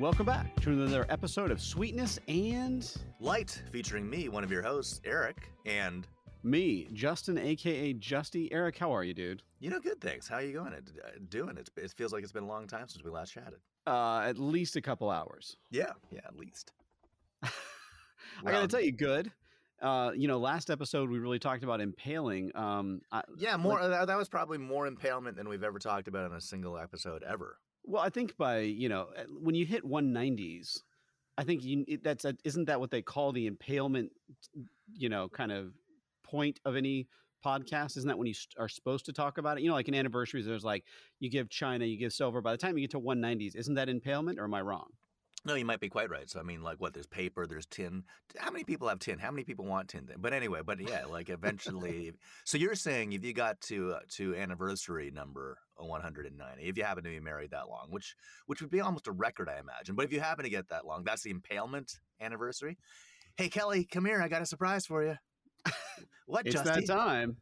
Welcome back to another episode of Sweetness and Light, featuring me, one of your hosts, Eric, and me, Justin, aka Justy. Eric, how are you, dude? you know, good things. How are you going? It, uh, doing it? It feels like it's been a long time since we last chatted. Uh, at least a couple hours. Yeah, yeah, at least. I gotta tell you, good. Uh, you know, last episode we really talked about impaling. Um, I, Yeah, more. that, that was probably more impalement than we've ever talked about in a single episode ever. Well, I think by you know when you hit 190s, I think you it- that's a, isn't that what they call the impalement? You know, kind of point of any podcast. Isn't that when you st- are supposed to talk about it? You know, like in anniversaries, there's like you give China, you give silver. By the time you get to 190s, isn't that impalement, or am I wrong? No, you might be quite right. So I mean, like, what? There's paper. There's tin. How many people have tin? How many people want tin? But anyway, but yeah, like eventually. so you're saying if you got to uh, to anniversary number 190, if you happen to be married that long, which which would be almost a record, I imagine. But if you happen to get that long, that's the impalement anniversary. Hey Kelly, come here. I got a surprise for you. what? It's Justy? that time.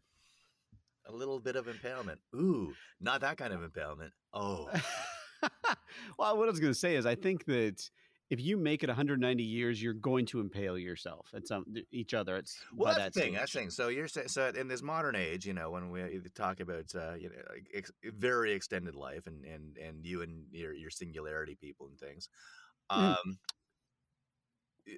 A little bit of impalement. Ooh, not that kind of impalement. Oh, well, what I was going to say is, I think that if you make it 190 years, you're going to impale yourself at some each other. It's Well, that's that the thing. That's thing. So you're so in this modern age, you know, when we talk about uh, you know ex- very extended life and and and you and your your singularity people and things, Mm. um,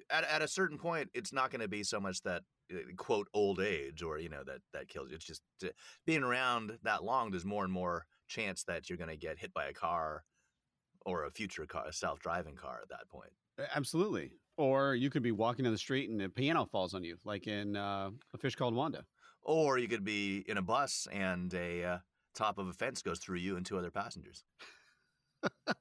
at at a certain point, it's not going to be so much that uh, quote old age or you know that that kills you. It's just uh, being around that long. There's more and more chance that you're going to get hit by a car or a future car, a self driving car at that point. Absolutely. Or you could be walking down the street and a piano falls on you, like in uh, A Fish Called Wanda. Or you could be in a bus and a uh, top of a fence goes through you and two other passengers.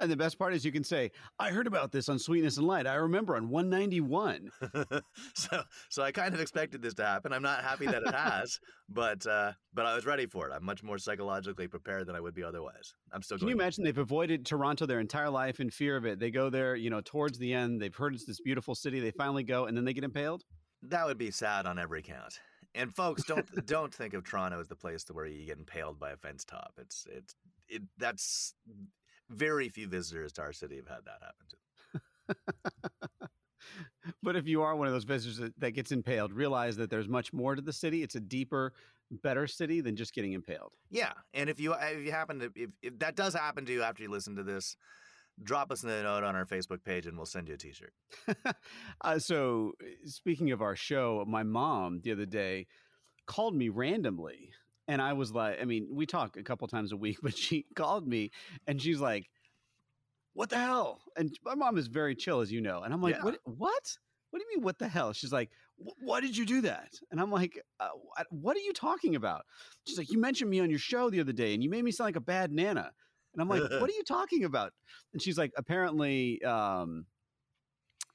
And the best part is you can say, I heard about this on Sweetness and Light. I remember on 191. so, so I kind of expected this to happen. I'm not happy that it has, but uh, but I was ready for it. I'm much more psychologically prepared than I would be otherwise. I'm still. Can you imagine they've avoided Toronto their entire life in fear of it? They go there, you know, towards the end. They've heard it's this beautiful city. They finally go and then they get impaled. That would be sad on every count. And folks, don't don't think of Toronto as the place to where you get impaled by a fence top. It's it's it. That's very few visitors to our city have had that happen to. Them. but if you are one of those visitors that, that gets impaled, realize that there's much more to the city. It's a deeper, better city than just getting impaled. Yeah, and if you if you happen to if, if that does happen to you after you listen to this, drop us a note on our Facebook page and we'll send you a T-shirt. Uh, so, speaking of our show, my mom the other day called me randomly. And I was like, I mean, we talk a couple times a week, but she called me and she's like, What the hell? And my mom is very chill, as you know. And I'm like, Yeah. What? What? What do you mean, what the hell? She's like, "Wh- Why did you do that? And I'm like, uh, what- What are you talking about? She's like, You mentioned me on your show the other day and you made me sound like a bad Nana. And I'm like, What are you talking about? And she's like, Apparently, um,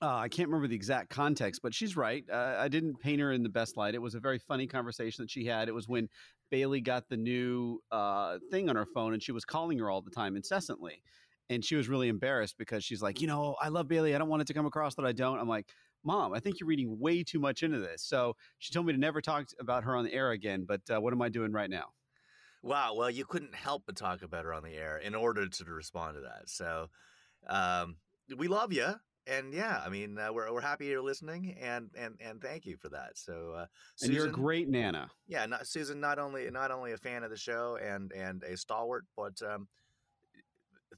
uh, I can't remember the exact context, but she's right. Uh, I didn't paint her in the best light. It was a very funny conversation that she had. It was when Bailey got the new uh, thing on her phone and she was calling her all the time incessantly. And she was really embarrassed because she's like, you know, I love Bailey. I don't want it to come across that I don't. I'm like, Mom, I think you're reading way too much into this. So she told me to never talk about her on the air again. But uh, what am I doing right now? Wow. Well, you couldn't help but talk about her on the air in order to respond to that. So, um, we love you, and yeah, I mean, uh, we're we're happy you're listening, and and and thank you for that. So, uh, And you're a great Nana. yeah, not, Susan, not only not only a fan of the show and and a stalwart, but um,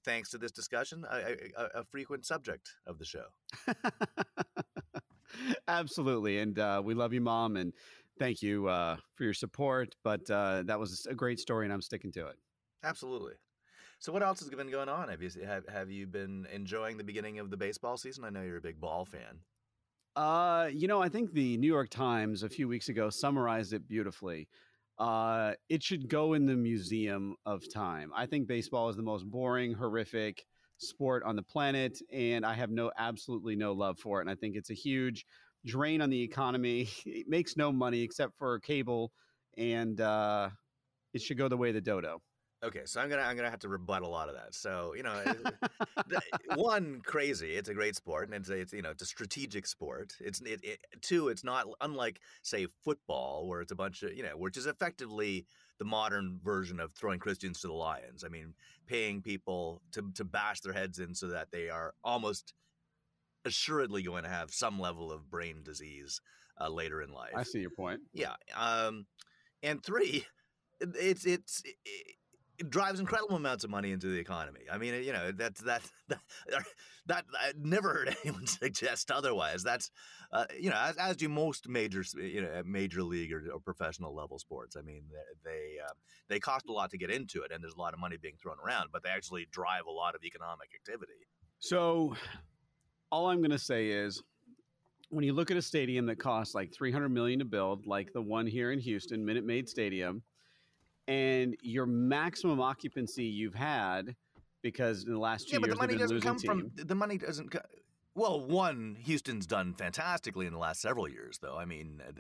thanks to this discussion, a, a, a frequent subject of the show. Absolutely. And uh, we love you, Mom. And thank you uh, for your support. But uh, that was a great story, and I'm sticking to it. Absolutely. So, what else has been going on? Have you have have you been enjoying the beginning of the baseball season? I know you're a big ball fan. Uh, you know, I think the New York Times a few weeks ago summarized it beautifully. Uh, it should go in the museum of time. I think baseball is the most boring, horrific sport on the planet, and I have no absolutely no love for it. And I think it's a huge drain on the economy. It makes no money except for cable, and uh, it should go the way the dodo. Okay, so I'm gonna I'm gonna have to rebut a lot of that. So you know, one crazy. It's a great sport, and it's, a- it's you know it's a strategic sport. It's it, it, two. It's not unlike say football, where it's a bunch of you know, which is effectively the modern version of throwing Christians to the lions. I mean, paying people to to bash their heads in so that they are almost assuredly going to have some level of brain disease uh, later in life. I see your point. Yeah. Um, and three, it- it's it's it, it drives incredible amounts of money into the economy. I mean, you know, that's that that that I never heard anyone suggest otherwise. That's uh, you know, as, as do most major you know major league or, or professional level sports. I mean, they they, uh, they cost a lot to get into it, and there's a lot of money being thrown around, but they actually drive a lot of economic activity. So, all I'm going to say is, when you look at a stadium that costs like 300 million to build, like the one here in Houston, Minute Maid Stadium, and your maximum occupancy you've had because in the last two yeah, but years the money doesn't come team. from the money doesn't. Co- well, one Houston's done fantastically in the last several years, though. I mean, uh,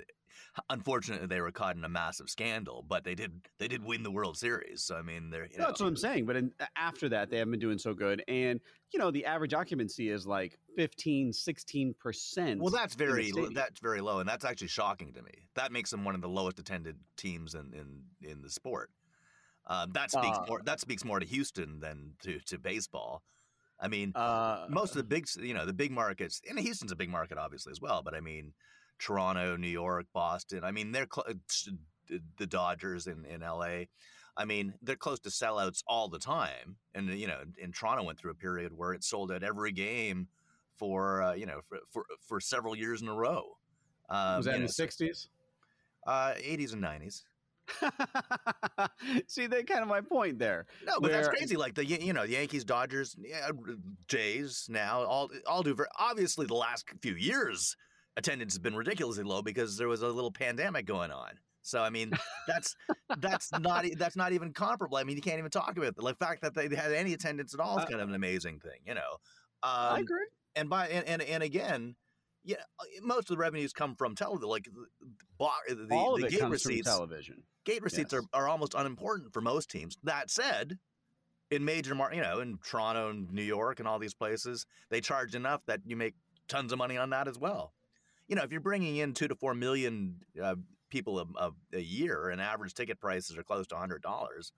unfortunately, they were caught in a massive scandal, but they did they did win the World Series. So I mean, they're you No, know, that's what I'm saying. But in, after that, they haven't been doing so good. And, you know, the average occupancy is like 15, 16%. Well, that's very that's very low, and that's actually shocking to me. That makes them one of the lowest attended teams in in, in the sport. Um, that speaks Uh, more that speaks more to Houston than to to baseball. I mean, uh, most of the big, you know, the big markets, and Houston's a big market, obviously as well. But I mean, Toronto, New York, Boston. I mean, they're cl- the the Dodgers in in L.A. I mean, they're close to sellouts all the time. And you know, in Toronto went through a period where it sold out every game for uh, you know for, for for several years in a row. Um, was that in know, the 60s? uh, 80s and 90s. See, that's kind of my point there. No, but that's crazy. Like the you know the Yankees, Dodgers, yeah, Jays now all all do. Very, obviously, the last few years attendance has been ridiculously low because there was a little pandemic going on. So I mean, that's that's not that's not even comparable. I mean, you can't even talk about it. The fact that they had any attendance at all is Uh, kind of an amazing thing, you know. I Um, agree. and by and, and and again, yeah, uh, most of the revenues come from television. Like the, bo- the, All the of it gate comes receipts from television. gate receipts Yes. are, are almost unimportant for most teams. That said, in major mar- you know, in Toronto and New York and all these places, they charge enough that you make tons of money on that as well. You know, if you're bringing in two to four million uh, people a, a, a year, and average ticket prices are close to hundred dollars,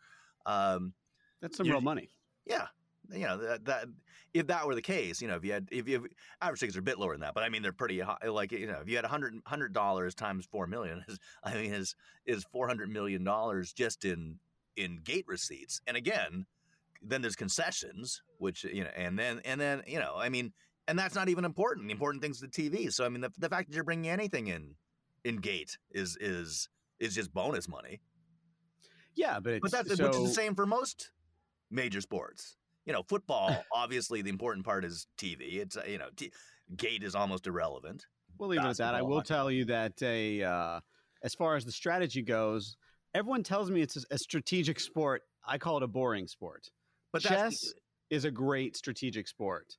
um, That's some real money. yeah, you know that, that if that were the case, you know, if you had if you average tickets are a bit lower than that, but I mean they're pretty high. Like you know, if you had a hundred hundred dollars times four million, is, I mean is is four hundred million dollars just in in gate receipts. And again, then there's concessions, which you know, and then and then you know, I mean, and that's not even important. The important thing's the TV. So I mean, the, the fact that you're bringing anything in in gate is is is just bonus money. Yeah, but it's But that's so, which is the same for most major sports. You know, football. obviously, the important part is TV. It's uh, you know, t- gate is almost irrelevant. We'll leave it at that. I will tell you that a uh, as far as the strategy goes, everyone tells me it's a, a strategic sport. I call it a boring sport. But that's Chess is a great strategic sport.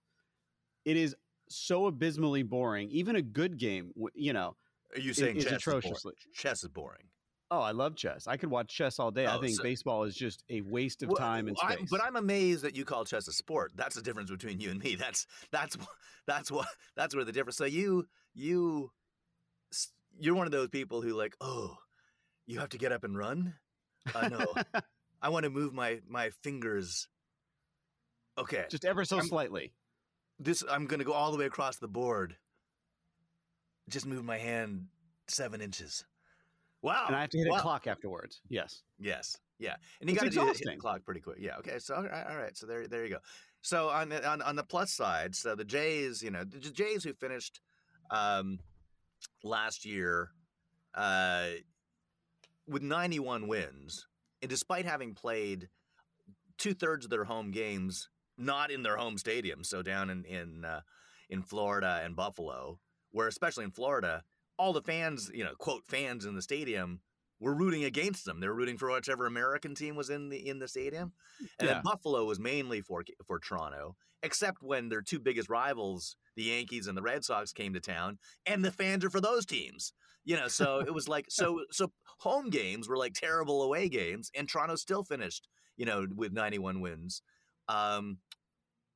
It is so abysmally boring. Even a good game, you know. Are you saying is chess atrociously- Is boring? Chess is boring. Oh, I love chess. I could watch chess all day. I Oh, think so- baseball is just a waste of Well, time and I- space. but I'm amazed that you call chess a sport. That's the difference between you and me. That's that's that's what that's where the difference. So you you you're one of those people who like, oh, you have to get up and run. Uh, no, I want to move my my fingers. Okay, just ever so I'm- slightly. this I'm gonna go all the way across the board. Just move my hand seven inches. Wow! And I have to hit a clock afterwards. Yes. Yes, yeah, and you got to do the hit the clock pretty quick. Yeah, okay. So all right, all right. So there, there you go. So on the on, on the plus side, so the Jays, you know, the Jays who finished um, last year uh, with 91 wins, and despite having played two thirds of their home games not in their home stadium, so down in in uh, in Florida and Buffalo, where especially in Florida, all the fans, you know, quote fans in the stadium were rooting against them. They were rooting for whichever American team was in the in the stadium, and Yeah. then Buffalo was mainly for for Toronto, except when their two biggest rivals, the Yankees and the Red Sox, came to town, and the fans are for those teams. You know, so it was like so so home games were like terrible away games, and Toronto still finished you know, with 91 wins. Um,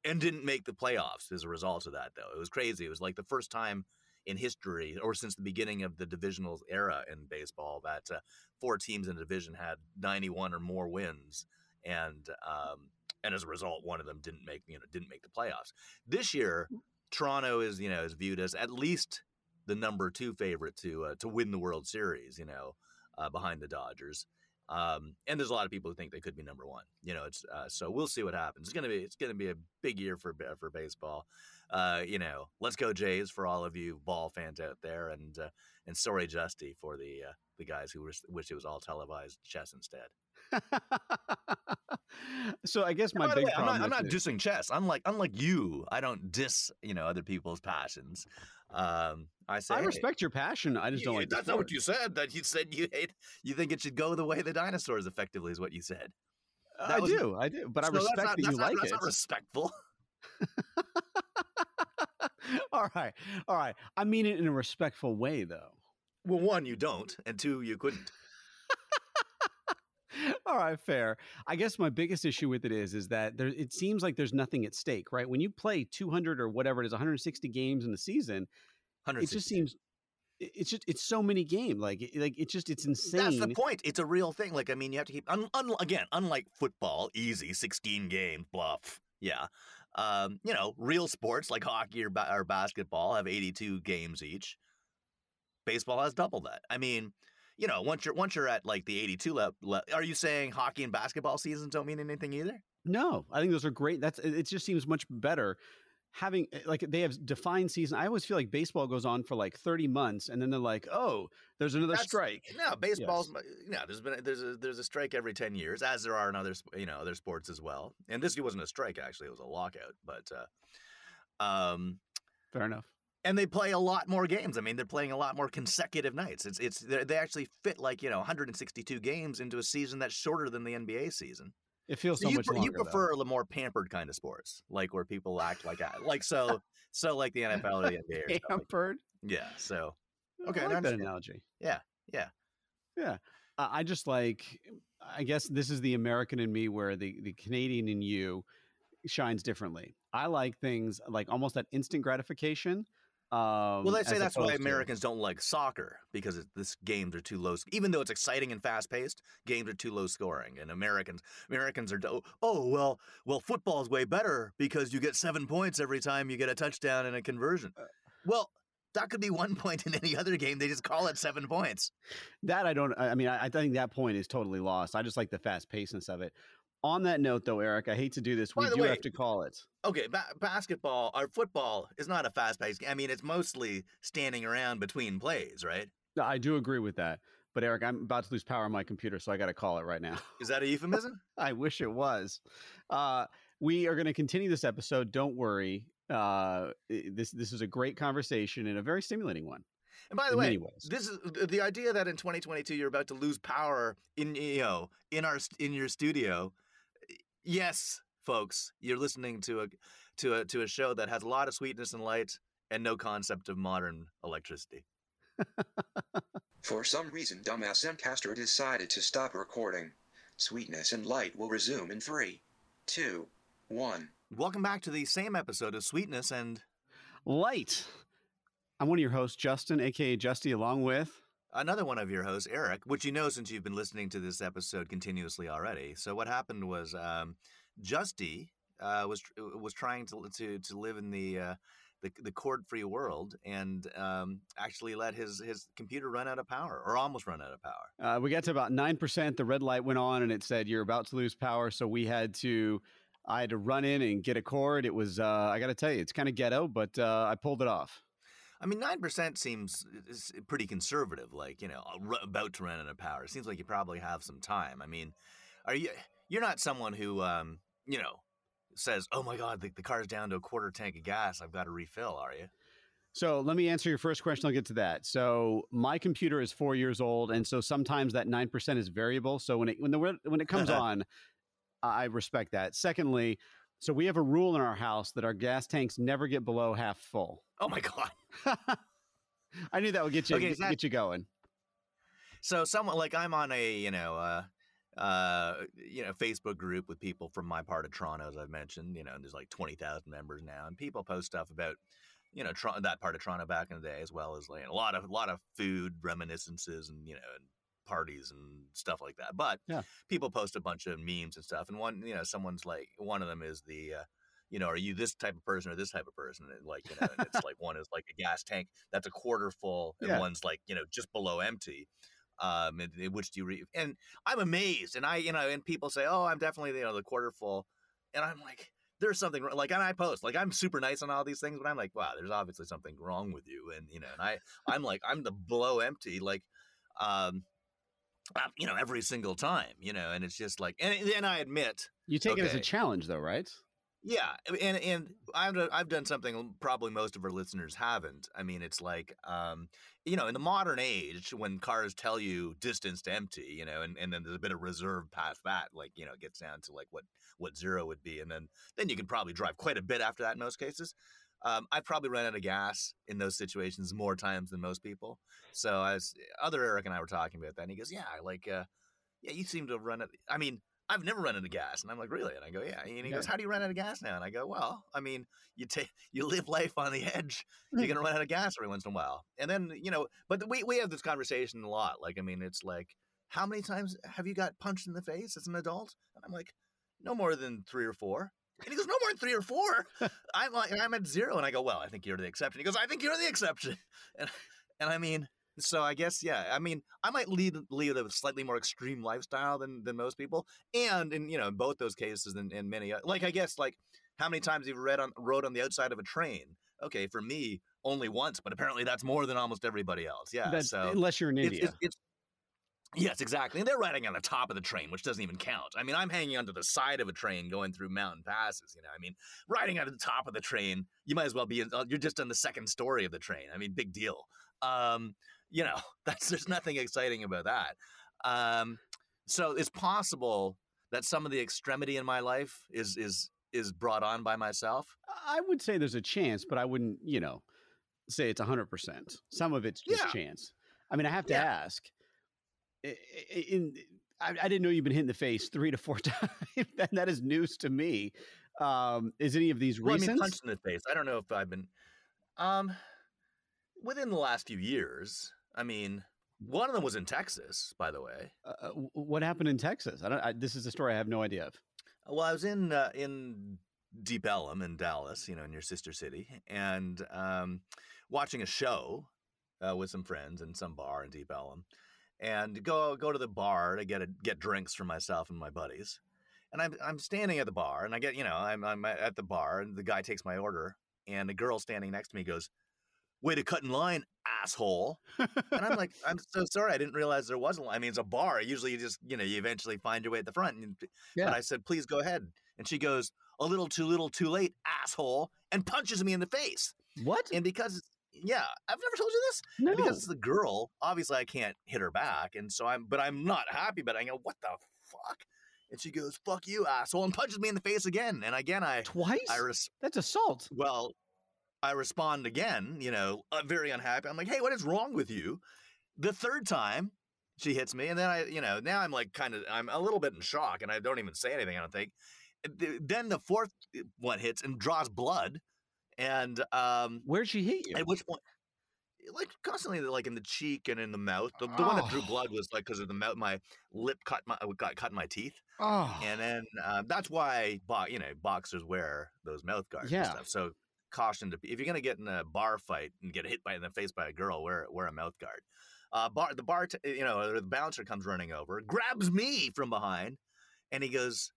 and didn't make the playoffs as a result of that, though. It was crazy. It was like the first time in history, or since the beginning of the divisional era in baseball, that uh, four teams in a division had 91 or more wins, and um, and as a result, one of them didn't make you know didn't make the playoffs. This year, Toronto is you know is viewed as at least the number two favorite to uh, to win the World Series. You know, uh, behind the Dodgers. Um, and there's a lot of people who think they could be number one. You know, it's uh, so we'll see what happens. It's gonna be it's gonna be a big year for for baseball. Uh, you know, let's go Jays for all of you ball fans out there, and uh, and sorry Justy for the uh, the guys who wish, it was all televised chess instead. so I guess my big way, I'm problem. not, I'm not dissing chess. Unlike unlike you, I don't diss you know other people's passions. Um, I say I hey, respect your passion. I just don't like. That's not what you said. That you said you hate. You think it should go the way the dinosaurs. Effectively, is what you said. I was- do. I do. But I So that's respect not- that you not- like that's it. Not respectful. All right. All right. I mean it in a respectful way, though. Well, one, you don't, and two, you couldn't. All right, fair. I guess my biggest issue with it is is that there it seems like there's nothing at stake, right? When you play 200 or whatever it is, 160 games in the season, it just seems it's just it's so many games. Like it- like it's just it's insane. That's the point. It's a real thing. Like I mean, you have to keep un, un, again. Unlike football, easy, sixteen games, bluff. Yeah, um, you know, real sports like hockey or, ba- or basketball have eighty-two games each. Baseball has double that. I mean, you know, once you're once you're at like the eighty-two level, le- are you saying hockey and basketball seasons don't mean anything either? No, I think those are great. That's it just seems much better having eh, like they have defined season. I always feel like baseball goes on for like 30 months and then they're like, "Oh, there's another That's- strike." No, baseball's no. There's been there's a there's a strike every ten years, as there are in other you know other sports as well. And this wasn't a strike actually; it was a lockout. But uh, um, Fair enough. and they play a lot more games. I mean, they're playing a lot more consecutive nights. It's it's they actually fit like you know 162 games into a season that's shorter than the NBA season. It feels So so you, much pre- longer. you though. prefer the more pampered kind of sports, like where people act like a- like so so like the NFL or the NBA. Or stuff like- pampered. yeah. So Okay, Okay, I I like that analogy. Yeah, yeah. yeah. Uh, I just like. I guess this is the American in me, where the the Canadian in you shines differently. I like things like almost that instant gratification. Um, Well, they say that's why to- Americans don't like soccer because it, this games are too low. Even though it's exciting and fast paced, games are too low scoring. And Americans, Americans are oh, well, well football's way better because you get seven points every time you get a touchdown and a conversion. Uh, Well, that could be one point in any other game. They just call it seven points. That I don't. I I mean, I, I think that point is totally lost. I just like the fast pacedness of it. On that note, though, Eric, I hate to do this. By We do way- have to call it. Okay, ba- basketball or football is not a fast paced game. I mean, it's mostly standing around between plays, right? No, I do agree with that. But Eric, I'm about to lose power on my computer, so I got to call it right now. Is that a euphemism? I wish it was. Uh, we are going to continue this episode. Don't worry. Uh, this this is a great conversation and a very stimulating one And by the way, this is the idea that in 2022 you're about to lose power in you know in our in your studio. Yes, folks, you're listening to a to a to a show that has a lot of sweetness and light and no concept of modern electricity. For some reason, dumbass Zencastr decided to stop recording. Sweetness and light will resume in three, two, one. Welcome back to the same episode of Sweetness and Light. I'm one of your hosts, Justin, aka Justy, along with. Another one of your hosts, Eric, which you know since you've been listening to this episode continuously already. So what happened was, um, Justy uh, was was trying to to to live in the uh, the, the cord free world and um, actually let his his computer run out of power or almost run out of power. Uh, we got to about nine percent. The red light went on, and it said you're about to lose power. So we had to. I had to run in and get a cord. It was. Uh, I got to tell you, it's kind of ghetto, but uh, I pulled it off. I mean, nine percent seems pretty conservative. Like you know, about to run out of power. It seems like you probably have some time. I mean, are you? You're not someone who um, you know says, "Oh my God, the, the car's down to a quarter tank of gas. I've got to refill." Are you? So let me answer your first question. I'll get to that. So my computer is four years old, and so sometimes that nine percent is variable. So when it when the when it comes on, I respect that. Secondly, so we have a rule in our house that our gas tanks never get below half full. Oh my God. I knew that would get you Okay, get, that- get you going. So someone like I'm on a you know uh, uh, you know, Facebook group with people from my part of Toronto, as I've mentioned. You know, and there's like twenty thousand members now, and people post stuff about, you know, Tr- that part of Toronto back in the day, as well as like a lot of a lot of food reminiscences and you know, and parties and stuff like that. But Yeah. people post a bunch of memes and stuff, and one, you know, someone's like, one of them is the. Uh, you know, are you this type of person or this type of person? And like, you know, it's like one is like a gas tank that's a quarter full, and Yeah. one's like, you know, just below empty. Um, and, and which do you read? And I'm amazed, and I, you know, and people say, oh, I'm definitely, you know, the quarter full, and I'm like, there's something like, and I post like I'm super nice on all these things, but I'm like, wow, there's obviously something wrong with you, and you know, and I, I'm like, I'm the below empty, like, um, uh, you know, every single time, you know, and it's just like, and then I admit, You take it as a challenge, though, right? yeah, and and I've done, I've done something probably most of our listeners haven't. I mean, it's like um, you know, in the modern age, when cars tell you distance to empty, you know, and, and then there's a bit of reserve past that, like you know, it gets down to like what what zero would be, and then then you can probably drive quite a bit after that in most cases. Um, I've probably run out of gas in those situations more times than most people. So as other Eric and I were talking about that, and he goes, "Yeah, like, uh, yeah, you seem to run it. I mean, I've never run out of gas. And I'm like, really? And I go, yeah. And he Yeah. goes, how do you run out of gas now? And I go, well, I mean, you take, you live life on the edge. You're going to run out of gas every once in a while. And then, you know, but we, we have this conversation a lot. Like, I mean, it's like, how many times have you got punched in the face as an adult? And I'm like, no more than three or four. And he goes, no more than three or four. I'm like, I'm at zero. And I go, well, I think you're the exception. He goes, I think you're the exception. And, and I mean, so I guess, yeah, I mean, I might lead, lead a slightly more extreme lifestyle than, than most people. And in, you know, in both those cases and, and many, uh, like, I guess, like, how many times you've you read on, rode on the outside of a train? Okay, for me, only once, but apparently that's more than almost everybody else. Yeah. That's, so unless you're in it's, it's, it's yes, exactly. And they're riding on the top of the train, which doesn't even count. I mean, I'm hanging onto the side of a train going through mountain passes. You know, I mean, riding on the top of the train, you might as well be. In, uh, you're just on the second story of the train. I mean, big deal. Um, you know, that's there's nothing exciting about that. Um, so it's possible that some of the extremity in my life is is is brought on by myself. I would say there's a chance, but I wouldn't, you know, say it's 100%. Some of it's just Yeah. chance. I mean, I have to Yeah. ask. I- i- In, I, I didn't know you've been hit in the face three to four times. and that is news to me. Um, is any of these Well, I recent? mean, punched in the face. I don't know if I've been, um, within the last few years. I mean, one of them was in Texas, by the way. uh, uh, what happened in Texas? I don't. I, this is a story I have no idea of. Well, I was in uh, in Deep Ellum in Dallas, you know, in your sister city, and um, watching a show uh, with some friends in some bar in Deep Ellum, and go go to the bar to get a, get drinks for myself and my buddies. And I'm I'm standing at the bar, and I get you know I'm I'm at the bar, and the guy takes my order, and the girl standing next to me goes, "Way to cut in line, asshole!" and I'm like, "I'm so sorry, I didn't realize there was a line. I mean, it's a bar. Usually, you just you know you eventually find your way at the front." And, Yeah. But I said, "Please go ahead," and she goes, "A little too little, too late, asshole," and punches me in the face. What? And because yeah, I've never told you this. no. Because it's the girl, obviously I can't hit her back, and so I'm. But I'm not happy. But I go, "What the fuck?" And she goes, "Fuck you, asshole," and punches me in the face again. And again, I Twice? I res- That's assault. well, I respond again, you know, uh, very unhappy. I'm like, hey, what is wrong with you? The third time she hits me, and then I, you know, now I'm like kind of, I'm a little bit in shock, and I don't even say anything, I don't think. Then the fourth one hits and draws blood. And um, Where'd she hit you? at which point, like constantly, like in the cheek and in the mouth. The, the one that drew Oh. blood was like because of the mouth, my lip cut my got cut in my teeth. oh. And then uh, that's why bo- you know boxers wear those mouth guards Yeah. and stuff. So caution to if you're gonna get in a bar fight and get hit by in the face by a girl, wear wear a mouth guard. Uh, bar the bar t- you know or the bouncer comes running over, grabs me from behind, and he goes.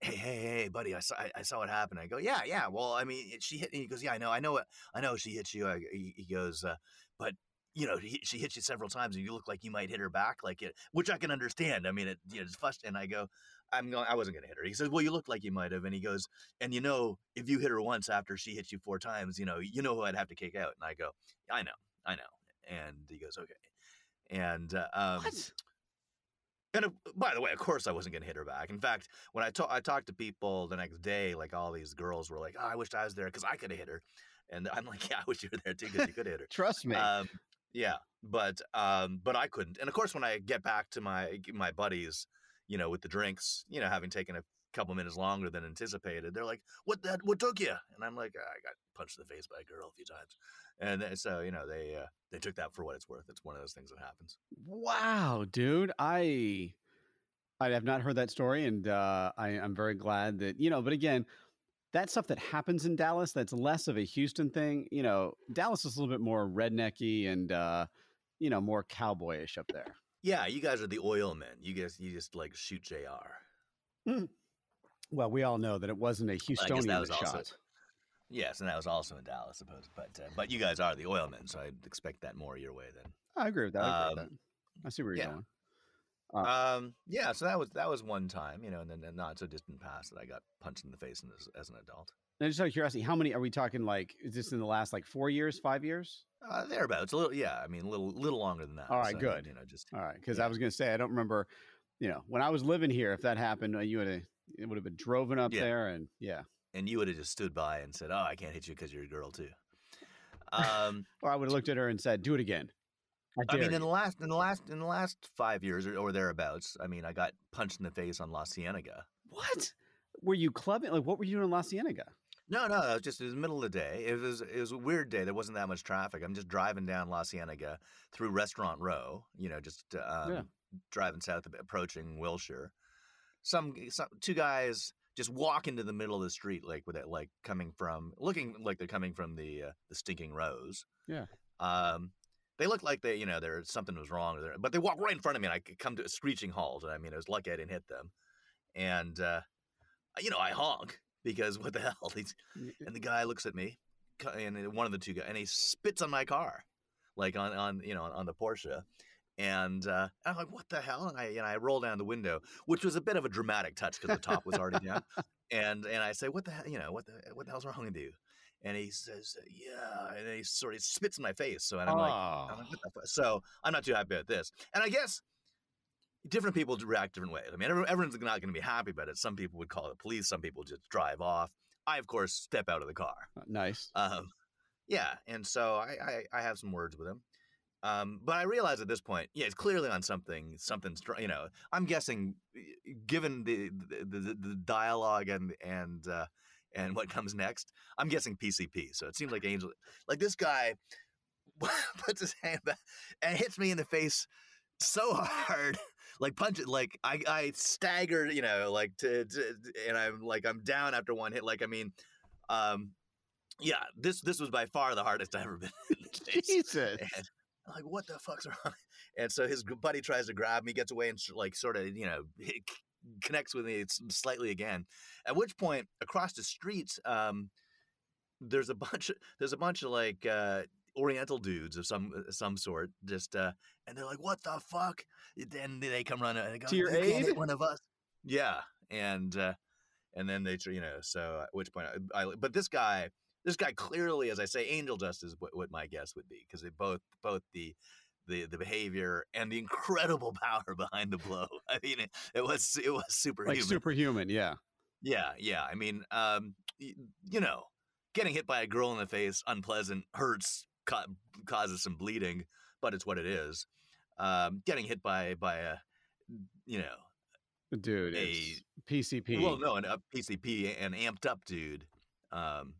Hey, hey, hey, buddy! I saw, I, I saw what happened. I go, yeah, yeah. Well, I mean, she hit. me. He goes, yeah, I know, I know, I know. She hit you. I, he, goes, uh, but you know, he, she hit you several times, and you look like you might hit her back, like it, which I can understand. I mean, it, you know, it's fust. And I go, I'm going, I wasn't going to hit her. He says, well, you look like you might have. And he goes, and you know, if you hit her once after she hits you four times, you know, you know who I'd have to kick out. And I go, I know, I know. And he goes, okay. And uh, um, what? And uh, by the way, of course, I wasn't going to hit her back. In fact, when I talk, I talked to people the next day, like all these girls were like, "Oh, I wish I was there because I could have hit her," and I'm like, "Yeah, I wish you were there too because you could hit her." Trust me. Um, yeah, but um, but I couldn't. And of course, when I get back to my my buddies, you know, with the drinks, you know, having taken a couple minutes longer than anticipated, they're like, "What that? What took you?" And I'm like, "I got punched in the face by a girl a few times," and so you know, they uh, they took that for what it's worth. It's one of those things that happens. Wow, dude, I I have not heard that story, and uh, I, I'm very glad that you know. But again, that stuff that happens in Dallas, that's less of a Houston thing. You know, Dallas is a little bit more rednecky and uh, you know more cowboyish up there. Yeah, you guys are the oil men. You guys, you just like shoot Jr. Well, we all know that it wasn't a Houstonian that also shot. Yes, and that was also in Dallas, I suppose. But uh, but you guys are the oil men, so I'd expect that more your way then. I agree with that. I, agree with Um, that. I see where you're yeah. going. Um, yeah, so that was that was one time, you know, and then the not so distant past that I got punched in the face as, as an adult. And just out of curiosity, how many are we talking? Like, is this in the last like four years, five years? Uh, thereabouts, a little, yeah. I mean, a little, little longer than that. All right, so, good. You know, just All right, because I was going to say I don't remember. You know, when I was living here, if that happened, uh, you would have it would have been driven up Yeah. there, and yeah, and you would have just stood by and said, "Oh, I can't hit you because you're a girl too." Um, or I would have looked at her and said, "Do it again." I, I mean, in the last, in the last, in the last five years or, or thereabouts, I mean, I got punched in the face on La Cienega. what were you clubbing? Like, what were you doing in La Cienega? No, no, it was just it was the middle of the day. It was it was a weird day. There wasn't that much traffic. I'm just driving down La Cienega through Restaurant Row. You know, just um, Yeah. driving south, approaching Wilshire. Some, some two guys just walk into the middle of the street, like with it, like coming from looking like they're coming from the uh, the stinking rose. Yeah. Um, they look like they, you know, there something was wrong, there, but they walk right in front of me, and I could come to a screeching halt. And I mean, I was lucky I didn't hit them. And uh, you know, I honk because what the hell? And the guy looks at me, and one of the two guys, and he spits on my car, like on on you know on the Porsche, and uh, I'm like, what the hell? And I and I roll down the window, which was a bit of a dramatic touch because the top was already down, and and I say, what the hell? You know what the what the hell's wrong with you? And he says, yeah, and he sort of spits in my face. So and I'm like, I'm Oh. like, what the fuck? So I'm not too happy about this. And I guess different people react different ways. I mean, everyone's not going to be happy about it. Some people would call the police. Some people just drive off. I, of course, step out of the car. nice. Um, yeah, and so I, I, I have some words with him. Um, but I realize at this point, yeah, it's clearly on something, something, str- you know, I'm guessing, given the the, the, the dialogue and and uh, and what comes next, I'm guessing PCP. So it seems like Angel, like this guy, puts his hand back and hits me in the face so hard, like punch it, like I I staggered, you know, like to, to and I'm like I'm down after one hit. Like I mean, um, yeah, this this was by far the hardest I've ever been. in the. Jesus. And I'm like, what the fuck's wrong? And so his buddy tries to grab me, gets away, and like sort of, you know, connects with me slightly again. At which point, across the street, um, there's a bunch. Of, there's a bunch of like uh, Oriental dudes of some uh, some sort, just uh, and they're like, what the fuck? Then they come running and they go, To your "You can't hit aid? one of us. Yeah, and uh, and then they, you know, so at which point, I, I but this guy this guy clearly, as I say, angel dust is what, what my guess would be because they both both the the the behavior and the incredible power behind the blow. I mean, it, it was it was superhuman. Like superhuman, yeah. yeah, yeah. I mean, um, y- you know, getting hit by a girl in the face, unpleasant, hurts, ca- causes some bleeding, but it's what it is. Um, getting hit by by a you know Dude, A- it's PCP. well, no, an up PCP, an amped up dude. Um,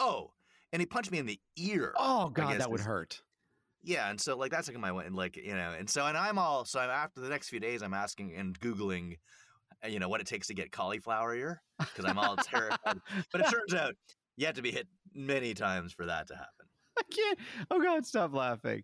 oh, and he punched me in the ear. oh god, guess that would hurt. Yeah, and so like that's like my one, like you know, and so and I'm all so I'm after the next few days, I'm asking and googling, uh, you know, what it takes to get cauliflower ear because I'm all terrified. But it turns out you have to be hit many times for that to happen. I can't. Oh god, stop laughing.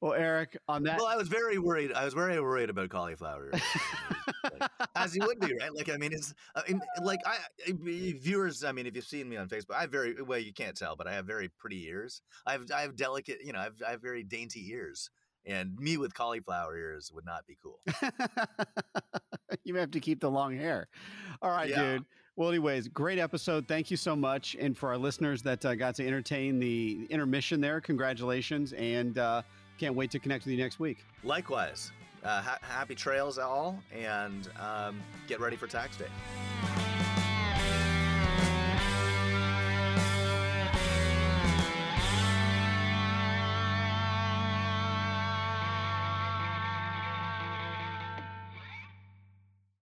Well, Eric, on that. Well, I was very worried. I was very worried about cauliflower ear. Like, as you would be, right? Like, I mean, it's I mean, like I viewers. I mean, if you've seen me on Facebook, I have very well. You can't tell, but I have very pretty ears. I have I have delicate, you know, I have I have very dainty ears, and me with cauliflower ears would not be cool. you may have to keep the long hair. All right, Yeah. dude. Well, anyways, great episode. Thank you so much. And for our listeners that uh, got to entertain the intermission there, congratulations. And uh, can't wait to connect with you next week. Likewise, uh, ha- happy trails all, and um, get ready for tax day.